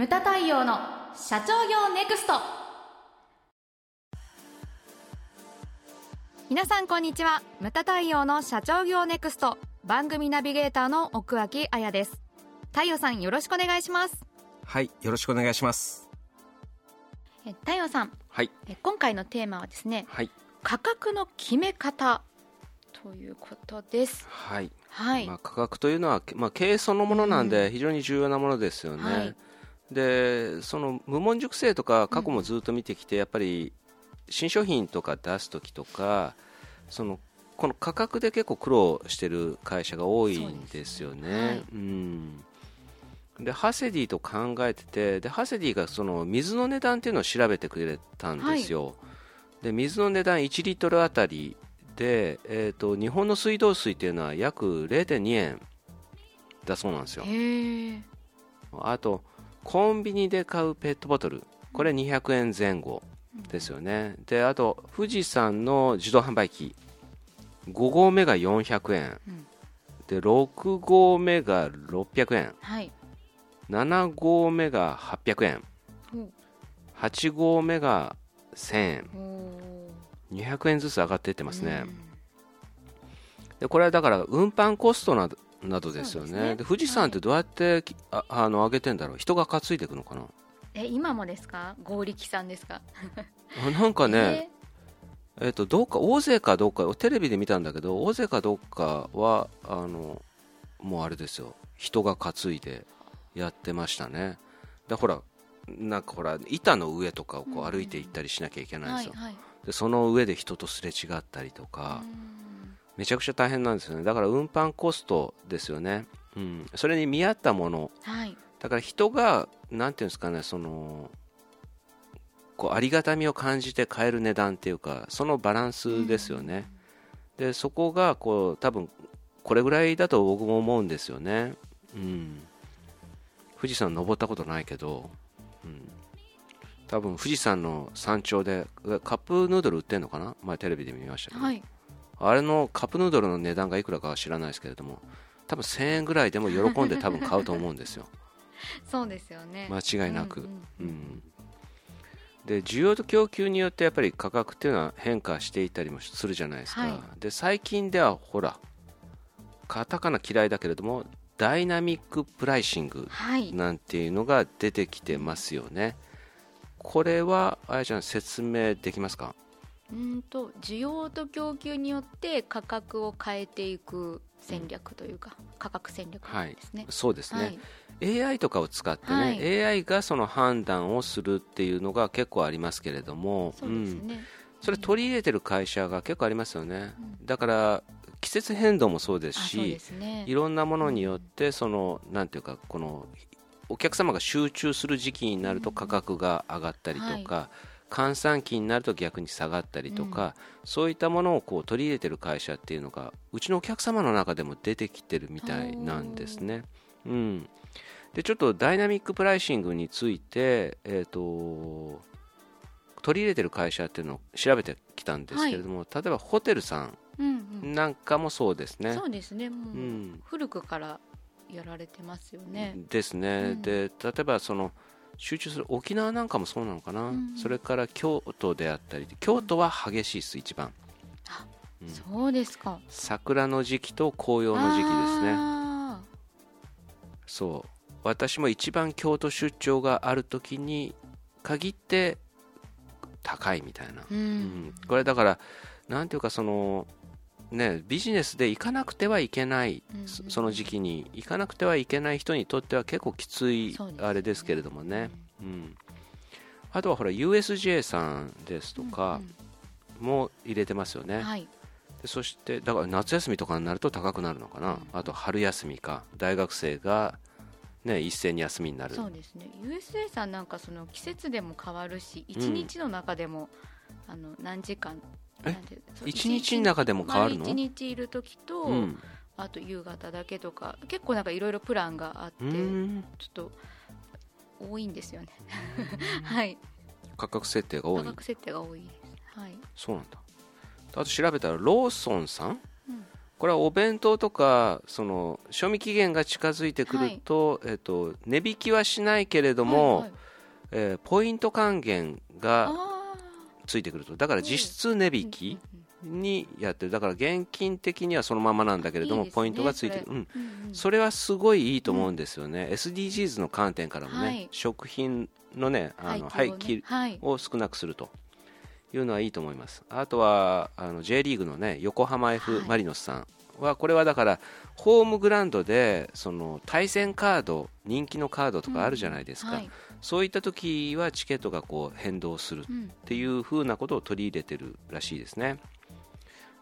ムタ太陽の社長業ネクスト。皆さんこんにちは。ムタ太陽の社長業ネクスト。番組ナビゲーターの奥脇彩です。太陽さんよろしくお願いします。はいよろしくお願いします。え太陽さん。はい。え今回のテーマはですねはい。価格の決め方ということです。はい、はい、まあ、価格というのは、まあ、経営そのものなんで非常に重要なものですよね、はいでその無門熟成とか過去もずっと見てきて、やっぱり新商品とか出す時とかそのこの価格で結構苦労してる会社が多いんですよね。はいうん。でハセディと考えててでハセディがその水の値段っていうのを調べてくれたんですよ、で水の値段1リットルあたりで、えー、と日本の水道水っていうのは約0.2円だそうなんですよ。あとコンビニで買うペットボトル。これ200円前後ですよね。であと富士山の自動販売機。5合目が400円、うんで6合目が600円。はい。7合目が800円。ほう。8合目が1000円。お200円ずつ上がっていってますね、うん。でこれはだから運搬コストなどなどですよね。ですね。で富士山ってどうやってき、ああの上げてんだろう？人が担いでいくのかな？え今もですか？合力さんですか？あなんかね、えっとどうか大勢かどうかテレビで見たんだけど大勢かどうかはあのもうあれですよ。人が担いでやってましたね。でほらなんかほら板の上とかをこう歩いていったりしなきゃいけないんですよ、はいはい。でその上で人とすれ違ったりとか、うんめちゃくちゃ大変なんですよね。だから運搬コストですよね、うん、それに見合ったもの。はい。だから人がなんていうんですかねそのこうありがたみを感じて買える値段っていうかそのバランスですよね、でそこがこう多分これぐらいだと僕も思うんですよね、うん、富士山登ったことないけど、うん、多分富士山の山頂でカップヌードル売ってんのかな？前テレビで見ましたけど、はいあれのカップヌードルの値段がいくらかは知らないですけれども多分1000円ぐらいでも喜んで多分買うと思うんですよ。そうですよね。間違いなく、うんううん。ん。で需要と供給によってやっぱり価格っていうのは変化していたりもするじゃないですか、はい。で最近ではほらカタカナ嫌いだけれどもダイナミックプライシングはい。なんていうのが出てきてますよね。これはあやちゃん説明できますか？うんと需要と供給によって価格を変えていく戦略というか、価格戦略はいですね、そうですね、はい。AI とかを使ってね、はい。AI がその判断をするっていうのが結構ありますけれどもそうですん、ね、それ取り入れてる会社が結構ありますよね、うん。だから季節変動もそうですしね。いろんなものによってそのなんていうかこのお客様が集中する時期になると価格が上がったりとか、閑散期になると逆に下がったりとか、そういったものをこう取り入れてる会社っていうのがうちのお客様の中でも出てきてるみたいなんですね。うん、でちょっとダイナミックプライシングについて、えー、と取り入れてる会社っていうのを調べてきたんですけれども、例えばホテルさんうんうん。なんかもそうですね。そうですね。もう、うん。古くからやられてますよね、ですね、うん。で例えばその集中する沖縄なんかもそうなのかな、うんそれから京都であったり京都は激しいです一番。あうん。そうですか。桜の時期と紅葉の時期ですね。あそう。私も一番京都出張がある時に限って高いみたいな、ーううんん。これだからなんていうかそのねビジネスで行かなくてはいけない、うんうんそその時期に行かなくてはいけない人にとっては結構きついあれですけれどもね。うん、あとはほら USJ さんですとかも入れてますよね、うんはい。でそしてだから夏休みとかになると高くなるのかな、あと春休みか。大学生が、ね、一斉に休みになる。そうですね。USA さんなんかその季節でも変わるしん。一日の中でも、あの何時間え？一日の中でも変わるの？一日いる時と、うん。あと夕方だけとか結構なんかいろいろプランがあってちょっと多いんですよね。はい。価格設定が多い。価格設定が多い。はい。そうなんだ。あと調べたらローソンさん、うん。これはお弁当とかその賞味期限が近づいてくると,、えっと値引きはしないけれども、はいはいえーポイント還元があついてくると。だから実質値引きにやってる。だから現金的にはそのままなんだけれどもねポイントがついてる、それ。うん、ーうんうん。それはすごいいいと思うんですよね、SDGs の観点からもね、はい。食品のねあの廃廃棄はい。を少なくするというのはいいと思います。あとはあの J リーグのね横浜 F はい。マリノスさんはこれはだからホームグラウンドでその対戦カード人気のカードとかあるじゃないですか、はい。そういった時はチケットがこう変動するうんっていう風なことを取り入れてるらしいですね。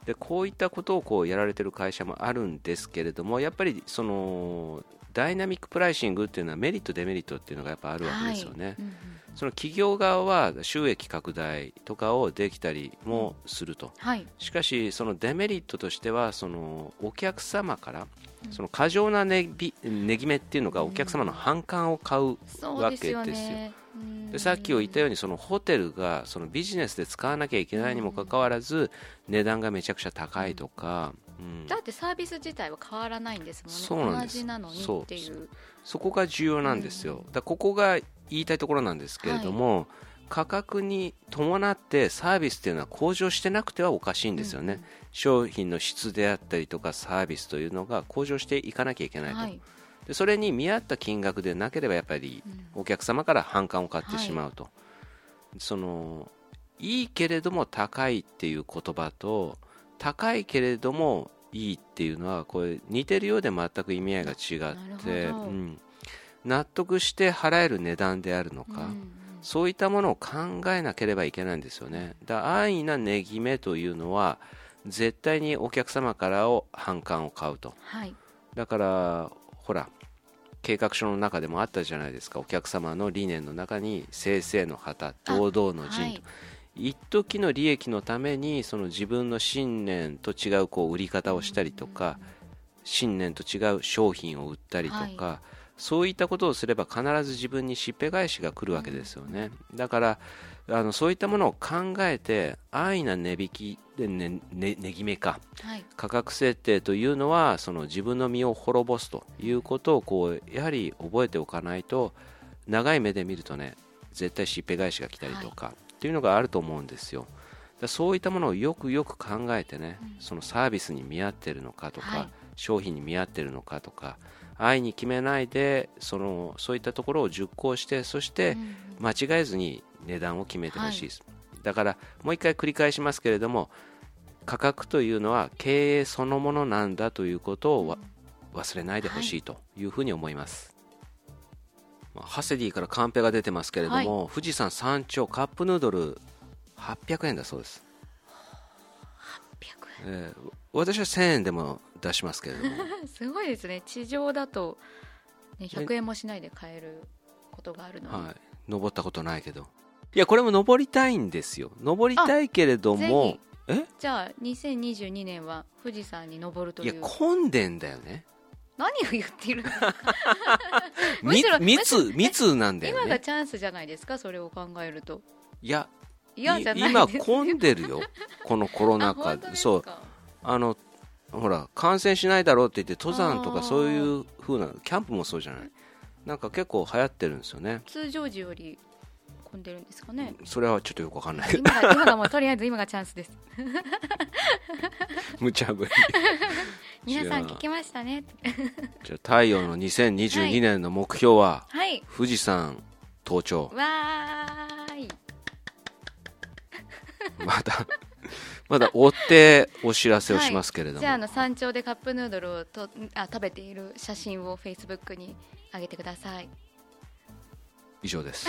でこういったことをこうやられてる会社もあるんですけれどもやっぱりそのダイナミックプライシングっていうのはメリットデメリットっていうのがやっぱあるわけですよね、はい。うんうん。その企業側は収益拡大とかをできたりもすると。はい。しかしそのデメリットとしてはそのお客様からその過剰な値引値決めっていうのがお客様の反感を買うそうですよね。うんでさっき言ったようにそのホテルがそのビジネスで使わなきゃいけないにもかかわらず値段がめちゃくちゃ高いとか、うん。だってサービス自体は変わらないんですもんね。そうなんです。同じなのにっていう。そこが重要なんですよ、だからここが言いたいところなんですけれども、価格に伴ってサービスっていうのは向上してなくてはおかしいんですよね、うん。商品の質であったりとかサービスというのが向上していかなきゃいけないと、はいでそれに見合った金額でなければやっぱりお客様から反感を買ってしまうと、そのいいけれども高いっていう言葉と高いけれどもいいっていうのはこれ似てるようで全く意味合いが違なって、うん、納得して払える値段であるのか、うん。そういったものを考えなければいけないんですよね。だ安易な値決めというのは絶対にお客様からを反感を買うと。はい。だからほら計画書の中でもあったじゃないですか。お客様の理念の中に正々の旗堂々の陣と、はい。一時の利益のためにその自分の信念と違うこう売り方をしたりとか信念と違う商品を売ったりとか、そういったことをすれば必ず自分にしっぺ返しが来るわけですよね、だからあのそういったものを考えて安易な値引きで、ねね、値決めか。はい。価格設定というのはその自分の身を滅ぼすということをこうやはり覚えておかないと長い目で見るとね絶対しっぺ返しが来たりとか、っていうのがあると思うんですよ。だそういったものをよくよく考えてね、そのサービスに見合ってるのかとか、はい。商品に見合ってるのかとか安易に決めないでそのそういったところを熟考してそしてうん。間違えずに値段を決めてほしいです、だからもう一回繰り返しますけれども価格というのは経営そのものなんだということをわ忘れないでほしいとい。うふうに思います、まあハセディからカンペが出てますけれども、富士山山頂カップヌードル800円だそうです、800えー私は1000円でも出しますけれども。円 すごいですね。地上だと、ね、100円もしないで買えることがあるのに、はい。登ったことないけどいやこれも登りたいんですよ。登りたいけれどぜもえ？じゃあ2022年は富士山に登るといやいう混んでんだよね。何を言っているんですか？密密なんだよね。今がチャンスじゃないですかそれを考えると。いや嫌じゃない今混んでるよ。このコロあナ禍で。すそう。かあのほら感染しないだろうって言って登山とかそういう風なキャンプもそうじゃない。なんか結構流行ってるんですよね。通常時より混んでるんですかね。それはちょっとよくわかんない。今が今がもうとりあえず今がチャンスです。無茶ぶり。皆さん聞きましたね。じゃあ太陽の2022年の目標ははい。富士山登頂。わーい。まだまだ追ってお知らせをしますけれども、じゃああの山頂でカップヌードルをとあ食べている写真をフェイスブックに上げてください。以上です